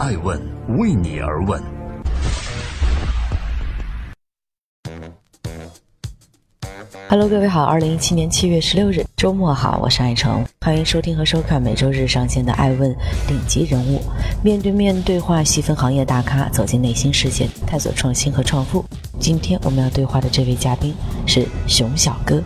爱问为你而问。Hello，各位好，二零一七年七月十六日周末好，我是爱成，欢迎收听和收看每周日上线的《爱问顶级人物》，面对面对话细分行业大咖，走进内心世界，探索创新和创富。今天我们要对话的这位嘉宾是熊小哥。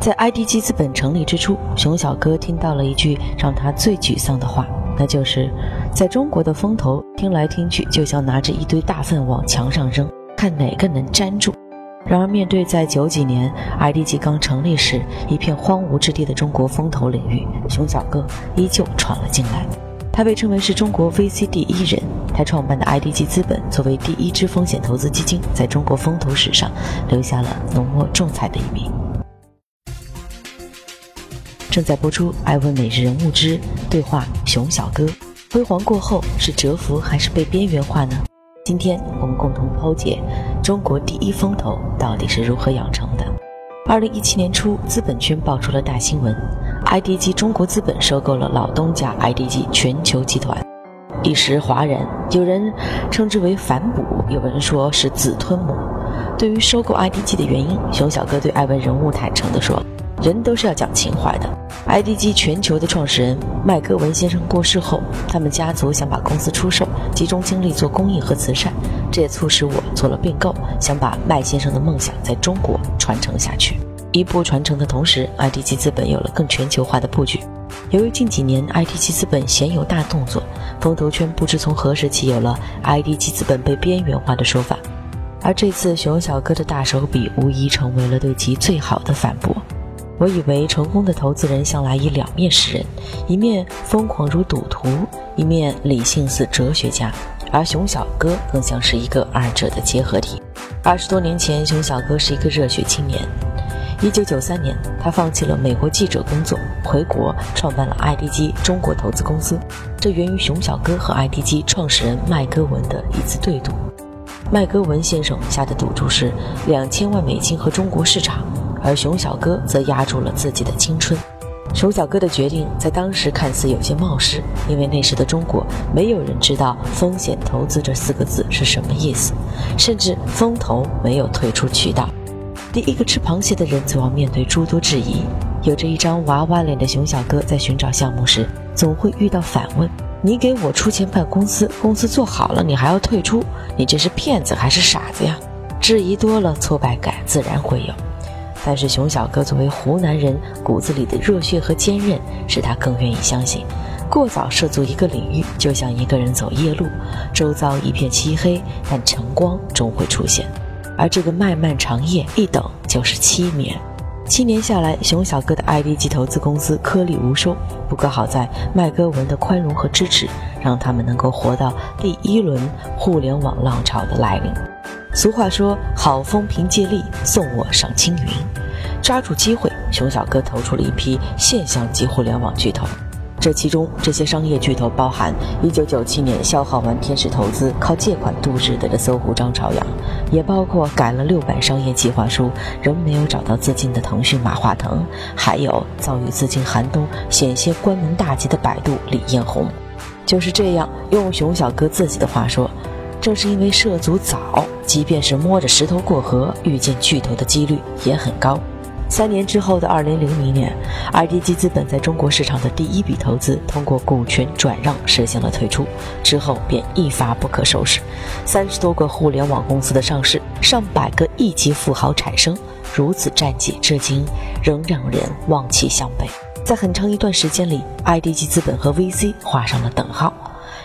在 IDG 资本成立之初，熊小哥听到了一句让他最沮丧的话，那就是在中国的风投听来听去就像拿着一堆大粪往墙上扔，看哪个能粘住。然而，面对在九几年 IDG 刚成立时一片荒芜之地的中国风投领域，熊小哥依旧闯了进来。他被称为是中国 VC 第一人。他创办的 IDG 资本作为第一支风险投资基金，在中国风投史上留下了浓墨重彩的一笔。正在播出《爱问每日人物之对话熊小哥》，辉煌过后是蛰伏还是被边缘化呢？今天我们共同剖解中国第一风投到底是如何养成的。二零一七年初，资本圈爆出了大新闻：IDG 中国资本收购了老东家 IDG 全球集团，一时哗然。有人称之为反哺，有人说是子吞母。对于收购 IDG 的原因，熊小哥对爱问人物坦诚地说。人都是要讲情怀的。IDG 全球的创始人麦戈文先生过世后，他们家族想把公司出售，集中精力做公益和慈善。这也促使我做了并购，想把麦先生的梦想在中国传承下去。一步传承的同时，IDG 资本有了更全球化的布局。由于近几年 IDG 资本鲜有大动作，风投圈不知从何时起有了 IDG 资本被边缘化的说法。而这次熊小哥的大手笔，无疑成为了对其最好的反驳。我以为成功的投资人向来以两面示人，一面疯狂如赌徒，一面理性似哲学家，而熊小哥更像是一个二者的结合体。二十多年前，熊小哥是一个热血青年。一九九三年，他放弃了美国记者工作，回国创办了 IDG 中国投资公司。这源于熊小哥和 IDG 创始人麦戈文的一次对赌。麦戈文先生下的赌注是两千万美金和中国市场。而熊小哥则压住了自己的青春。熊小哥的决定在当时看似有些冒失，因为那时的中国没有人知道“风险投资”这四个字是什么意思，甚至风投没有退出渠道。第一个吃螃蟹的人总要面对诸多质疑。有着一张娃娃脸的熊小哥在寻找项目时，总会遇到反问：“你给我出钱办公司，公司做好了你还要退出？你这是骗子还是傻子呀？”质疑多了，挫败感自然会有。但是熊小哥作为湖南人，骨子里的热血和坚韧，使他更愿意相信，过早涉足一个领域，就像一个人走夜路，周遭一片漆黑，但晨光终会出现。而这个漫漫长夜，一等就是七年。七年下来，熊小哥的 IDG 投资公司颗粒无收。不过好在麦戈文的宽容和支持，让他们能够活到第一轮互联网浪潮的来临。俗话说：“好风凭借力，送我上青云。”抓住机会，熊小哥投出了一批现象级互联网巨头。这其中，这些商业巨头包含1997年消耗完天使投资、靠借款度日的搜狐张朝阳，也包括改了六版商业计划书仍没有找到资金的腾讯马化腾，还有遭遇资金寒冬、险些关门大吉的百度李彦宏。就是这样，用熊小哥自己的话说。正是因为涉足早，即便是摸着石头过河，遇见巨头的几率也很高。三年之后的二零零零年，IDG 资本在中国市场的第一笔投资通过股权转让实现了退出，之后便一发不可收拾。三十多个互联网公司的上市，上百个亿级富豪产生，如此战绩至今仍让人望其项背。在很长一段时间里，IDG 资本和 VC 画上了等号。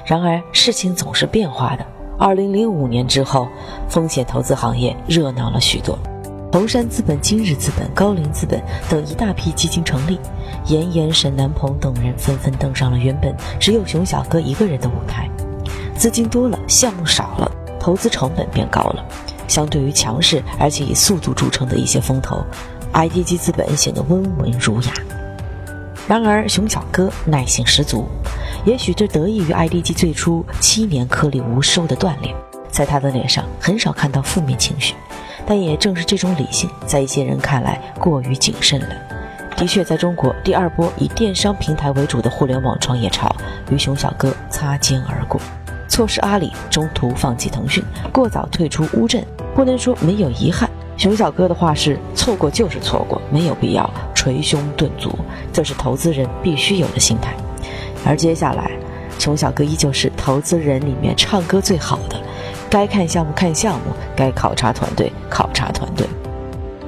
然而，事情总是变化的。二零零五年之后，风险投资行业热闹了许多，红杉资本、今日资本、高瓴资本等一大批基金成立，严严、沈南鹏等人纷纷登上了原本只有熊小哥一个人的舞台。资金多了，项目少了，投资成本变高了。相对于强势而且以速度著称的一些风投，IDG 资本显得温文儒雅。然而，熊小哥耐性十足。也许这得益于 IDG 最初七年颗粒无收的锻炼，在他的脸上很少看到负面情绪，但也正是这种理性，在一些人看来过于谨慎了。的确，在中国第二波以电商平台为主的互联网创业潮与熊小哥擦肩而过。错失阿里，中途放弃腾讯，过早退出乌镇，不能说没有遗憾。熊小哥的话是：错过就是错过，没有必要捶胸顿足，这是投资人必须有的心态。而接下来，熊小哥依旧是投资人里面唱歌最好的，该看项目看项目，该考察团队考察团队。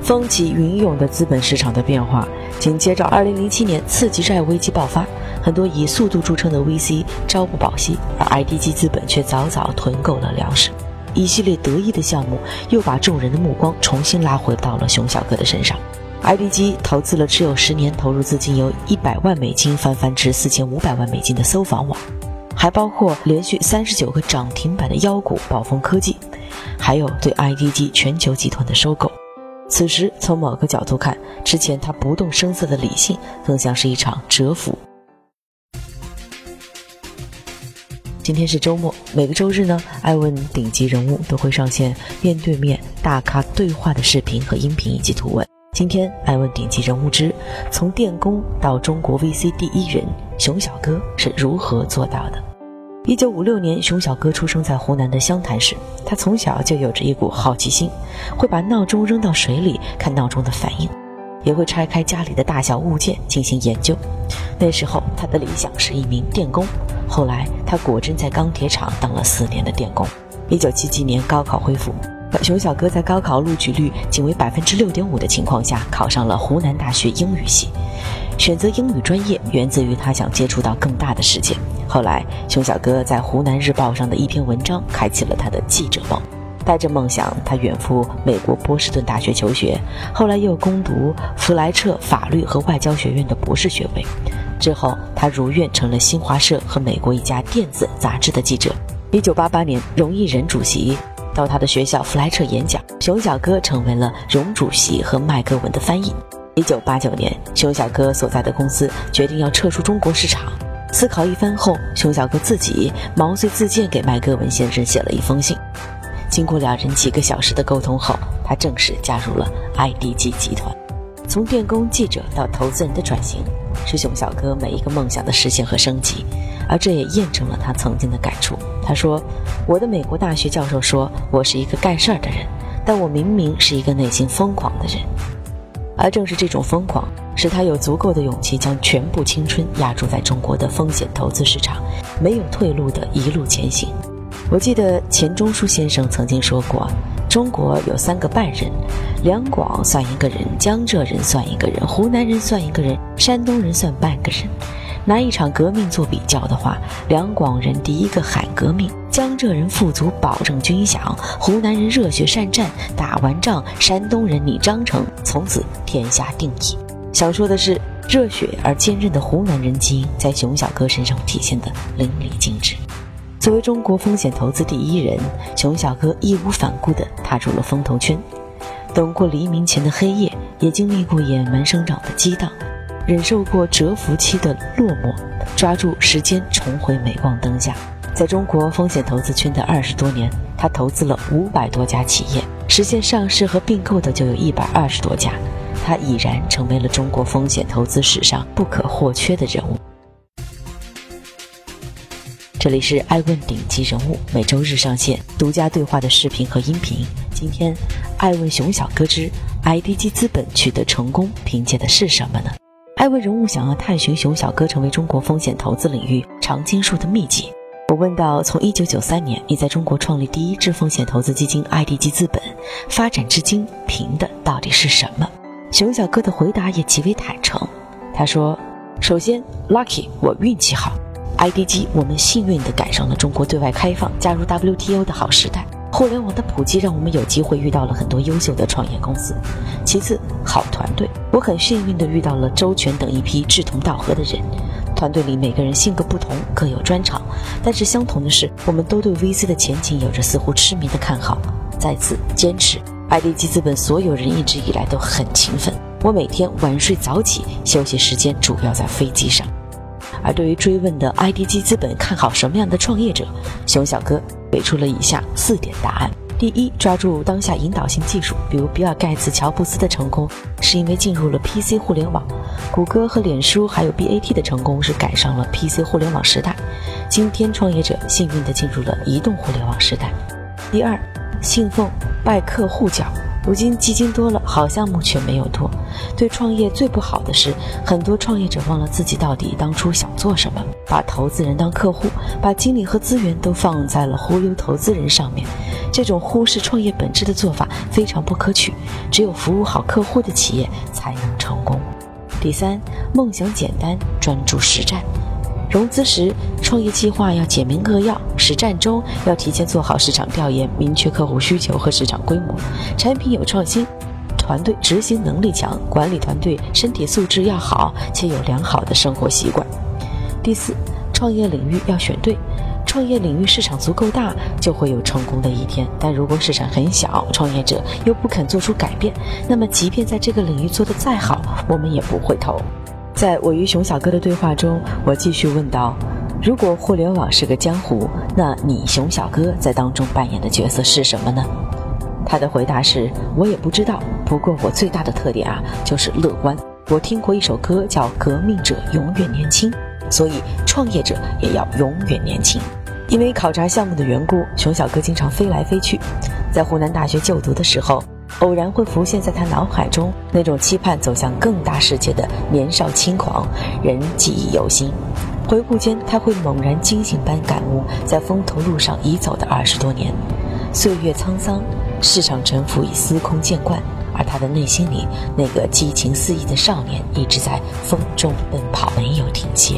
风起云涌的资本市场的变化，紧接着2007年次级债危机爆发，很多以速度著称的 VC 朝不保夕，而 IDG 资本却早早囤够了粮食。一系列得意的项目又把众人的目光重新拉回到了熊小哥的身上。IDG 投资了只有十年，投入资金由一百万美金翻番至四千五百万美金的搜房网，还包括连续三十九个涨停板的妖股暴风科技，还有对 IDG 全球集团的收购。此时，从某个角度看，之前他不动声色的理性，更像是一场蛰伏。今天是周末，每个周日呢，艾问顶级人物都会上线面对面大咖对话的视频和音频以及图文。今天，来问顶级人物之从电工到中国 VC 第一人熊小哥是如何做到的？一九五六年，熊小哥出生在湖南的湘潭市。他从小就有着一股好奇心，会把闹钟扔到水里看闹钟的反应，也会拆开家里的大小物件进行研究。那时候，他的理想是一名电工。后来，他果真在钢铁厂当了四年的电工。一九七七年，高考恢复，熊小哥在高考录取率仅为百分之六点五的情况下，考上了湖南大学英语系。选择英语专业源自于他想接触到更大的世界。后来，熊小哥在湖南日报上的一篇文章开启了他的记者梦。带着梦想，他远赴美国波士顿大学求学，后来又攻读弗莱彻法律和外交学院的博士学位。之后，他如愿成了新华社和美国一家电子杂志的记者。一九八八年，荣毅仁主席到他的学校弗莱彻演讲，熊小哥成为了荣主席和麦格文的翻译。一九八九年，熊小哥所在的公司决定要撤出中国市场。思考一番后，熊小哥自己毛遂自荐给麦格文先生写了一封信。经过两人几个小时的沟通后，他正式加入了 IDG 集团。从电工、记者到投资人的转型，是熊小哥每一个梦想的实现和升级。而这也验证了他曾经的感触。他说：“我的美国大学教授说我是一个干事儿的人，但我明明是一个内心疯狂的人。”而正是这种疯狂，使他有足够的勇气将全部青春压注在中国的风险投资市场，没有退路的一路前行。我记得钱钟书先生曾经说过：“中国有三个半人，两广算一个人，江浙人算一个人，湖南人算一个人，山东人算半个人。拿一场革命做比较的话，两广人第一个喊革命，江浙人富足保证军饷，湖南人热血善战，打完仗，山东人拟章程，从此天下定矣。想说的是，热血而坚韧的湖南人基因在熊小哥身上体现的淋漓尽致。作为中国风险投资第一人，熊小哥义无反顾地踏入了风投圈，等过黎明前的黑夜，也经历过野蛮生长的激荡。忍受过蛰伏期的落寞，抓住时间重回镁光灯下。在中国风险投资圈的二十多年，他投资了五百多家企业，实现上市和并购的就有一百二十多家。他已然成为了中国风险投资史上不可或缺的人物。这里是爱问顶级人物，每周日上线独家对话的视频和音频。今天，爱问熊小哥之 IDG 资本取得成功，凭借的是什么呢？艾问人物想要探寻熊小哥成为中国风险投资领域常青树的秘籍。我问到：从一九九三年你在中国创立第一支风险投资基金 IDG 资本，发展至今，凭的到底是什么？熊小哥的回答也极为坦诚。他说：“首先，lucky，我运气好；IDG，我们幸运地赶上了中国对外开放、加入 WTO 的好时代。”互联网的普及让我们有机会遇到了很多优秀的创业公司。其次，好团队，我很幸运地遇到了周全等一批志同道合的人。团队里每个人性格不同，各有专长，但是相同的是，我们都对 VC 的前景有着似乎痴迷的看好。再次坚持，IDG 资本所有人一直以来都很勤奋。我每天晚睡早起，休息时间主要在飞机上。而对于追问的 IDG 资本看好什么样的创业者，熊小哥给出了以下四点答案：第一，抓住当下引导性技术，比如比尔盖茨、乔布斯的成功是因为进入了 PC 互联网，谷歌和脸书还有 BAT 的成功是赶上了 PC 互联网时代。今天创业者幸运地进入了移动互联网时代。第二，信奉拜客户教。如今基金多了，好项目却没有多。对创业最不好的是，很多创业者忘了自己到底当初想做什么，把投资人当客户，把精力和资源都放在了忽悠投资人上面。这种忽视创业本质的做法非常不可取。只有服务好客户的企业才能成功。第三，梦想简单，专注实战。融资时，创业计划要简明扼要；实战中要提前做好市场调研，明确客户需求和市场规模。产品有创新，团队执行能力强，管理团队身体素质要好，且有良好的生活习惯。第四，创业领域要选对。创业领域市场足够大，就会有成功的一天。但如果市场很小，创业者又不肯做出改变，那么即便在这个领域做得再好，我们也不会投。在我与熊小哥的对话中，我继续问道：“如果互联网是个江湖，那你熊小哥在当中扮演的角色是什么呢？”他的回答是：“我也不知道，不过我最大的特点啊，就是乐观。我听过一首歌叫《革命者永远年轻》，所以创业者也要永远年轻。因为考察项目的缘故，熊小哥经常飞来飞去。在湖南大学就读的时候。”偶然会浮现在他脑海中那种期盼走向更大世界的年少轻狂，仍记忆犹新。回顾间，他会猛然惊醒般感悟，在风头路上已走的二十多年，岁月沧桑，市场沉浮已司空见惯，而他的内心里那个激情四溢的少年一直在风中奔跑，没有停歇。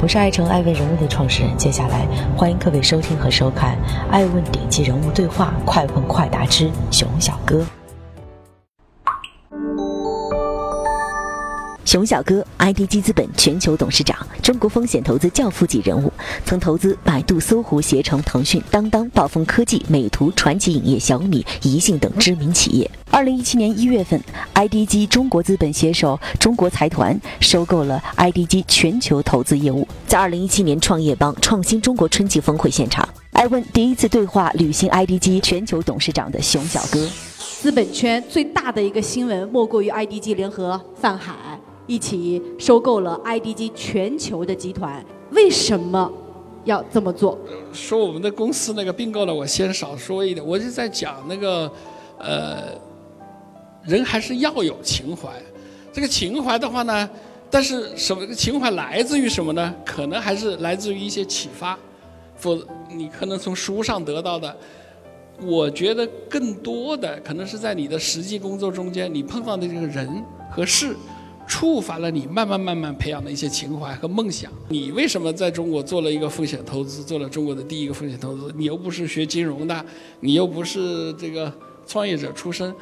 我是爱成爱问人物的创始人，接下来欢迎各位收听和收看《爱问顶级人物对话：快问快答之熊小哥》。熊小哥，IDG 资本全球董事长，中国风险投资教父级人物，曾投资百度、搜狐、携程、腾讯、当当、暴风科技、美图、传奇影业、小米、宜信等知名企业。二零一七年一月份，IDG 中国资本携手中国财团收购了 IDG 全球投资业务。在二零一七年创业邦创新中国春季峰会现场，艾问第一次对话履新 IDG 全球董事长的熊小哥。资本圈最大的一个新闻，莫过于 IDG 联合泛海。一起收购了 IDG 全球的集团，为什么要这么做？说我们的公司那个并购呢，我先少说一点。我就在讲那个，呃，人还是要有情怀。这个情怀的话呢，但是什么情怀来自于什么呢？可能还是来自于一些启发，否则你可能从书上得到的。我觉得更多的可能是在你的实际工作中间，你碰到的这个人和事。触发了你慢慢慢慢培养的一些情怀和梦想。你为什么在中国做了一个风险投资，做了中国的第一个风险投资？你又不是学金融的，你又不是这个创业者出身。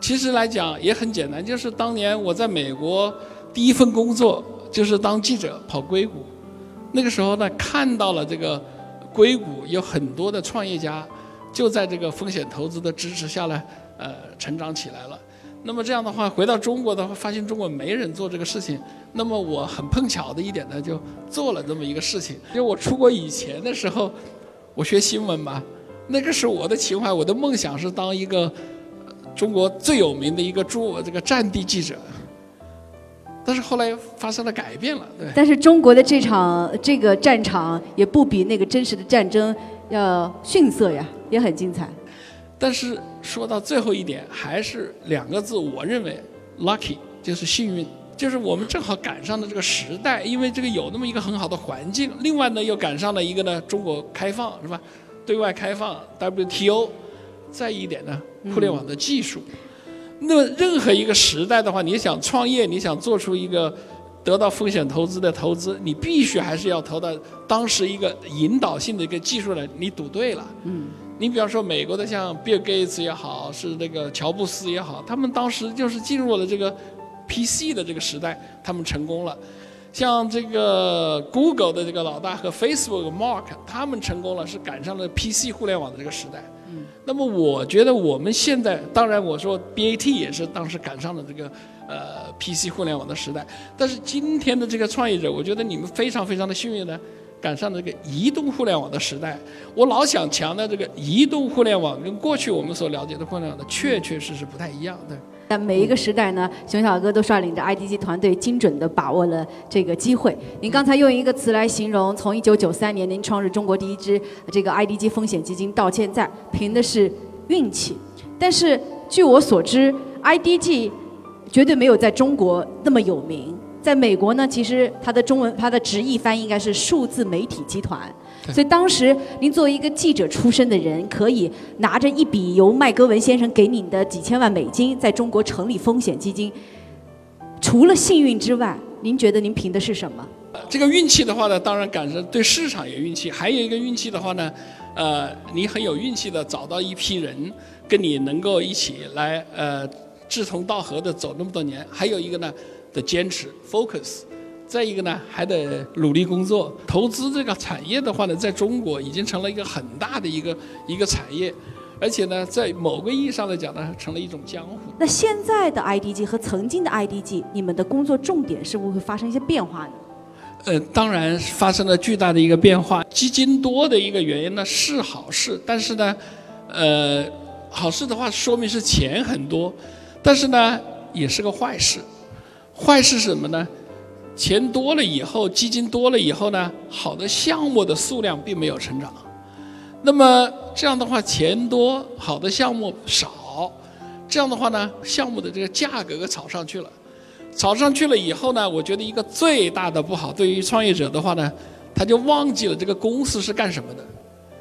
其实来讲也很简单，就是当年我在美国第一份工作就是当记者跑硅谷，那个时候呢看到了这个硅谷有很多的创业家就在这个风险投资的支持下呢，呃，成长起来了。那么这样的话，回到中国的话，发现中国没人做这个事情。那么我很碰巧的一点呢，就做了这么一个事情。因为我出国以前的时候，我学新闻嘛，那个时候我的情怀，我的梦想是当一个中国最有名的一个驻这个战地记者。但是后来发生了改变了，对。但是中国的这场这个战场也不比那个真实的战争要逊色呀，也很精彩。但是说到最后一点，还是两个字，我认为，lucky 就是幸运，就是我们正好赶上了这个时代，因为这个有那么一个很好的环境，另外呢又赶上了一个呢中国开放是吧？对外开放 WTO，再一点呢互联网的技术，那么任何一个时代的话，你想创业，你想做出一个得到风险投资的投资，你必须还是要投到当时一个引导性的一个技术来，你赌对了。嗯。你比方说，美国的像比尔盖茨也好，是那个乔布斯也好，他们当时就是进入了这个 PC 的这个时代，他们成功了。像这个 Google 的这个老大和 Facebook Mark，他们成功了，是赶上了 PC 互联网的这个时代。嗯。那么我觉得我们现在，当然我说 BAT 也是当时赶上了这个呃 PC 互联网的时代。但是今天的这个创业者，我觉得你们非常非常的幸运呢。赶上了这个移动互联网的时代。我老想强调这个移动互联网跟过去我们所了解的互联网的确确实实不太一样的。但每一个时代呢，熊小哥都率领着 IDG 团队精准地把握了这个机会。您刚才用一个词来形容，从1993年您创立中国第一支这个 IDG 风险基金到现在，凭的是运气。但是据我所知，IDG 绝对没有在中国那么有名。在美国呢，其实它的中文它的直译翻译应该是数字媒体集团。所以当时您作为一个记者出身的人，可以拿着一笔由麦格文先生给您的几千万美金，在中国成立风险基金。除了幸运之外，您觉得您凭的是什么？这个运气的话呢，当然赶上对市场有运气，还有一个运气的话呢，呃，你很有运气的找到一批人，跟你能够一起来呃志同道合的走那么多年，还有一个呢的坚持 focus。再一个呢，还得努力工作。投资这个产业的话呢，在中国已经成了一个很大的一个一个产业，而且呢，在某个意义上来讲呢，成了一种江湖。那现在的 IDG 和曾经的 IDG，你们的工作重点是不是会发生一些变化呢？呃，当然发生了巨大的一个变化。基金多的一个原因呢是好事，但是呢，呃，好事的话说明是钱很多，但是呢也是个坏事。坏事是什么呢？钱多了以后，基金多了以后呢，好的项目的数量并没有成长。那么这样的话，钱多，好的项目少，这样的话呢，项目的这个价格给炒上去了。炒上去了以后呢，我觉得一个最大的不好，对于创业者的话呢，他就忘记了这个公司是干什么的。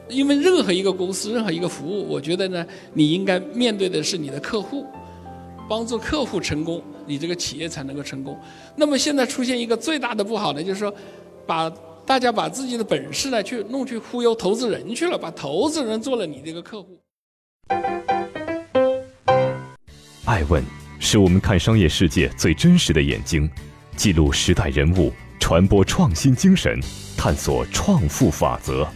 因为任何一个公司，任何一个服务，我觉得呢，你应该面对的是你的客户。帮助客户成功，你这个企业才能够成功。那么现在出现一个最大的不好呢，就是说，把大家把自己的本事呢去弄去忽悠投资人去了，把投资人做了你这个客户。爱问是我们看商业世界最真实的眼睛，记录时代人物，传播创新精神，探索创富法则。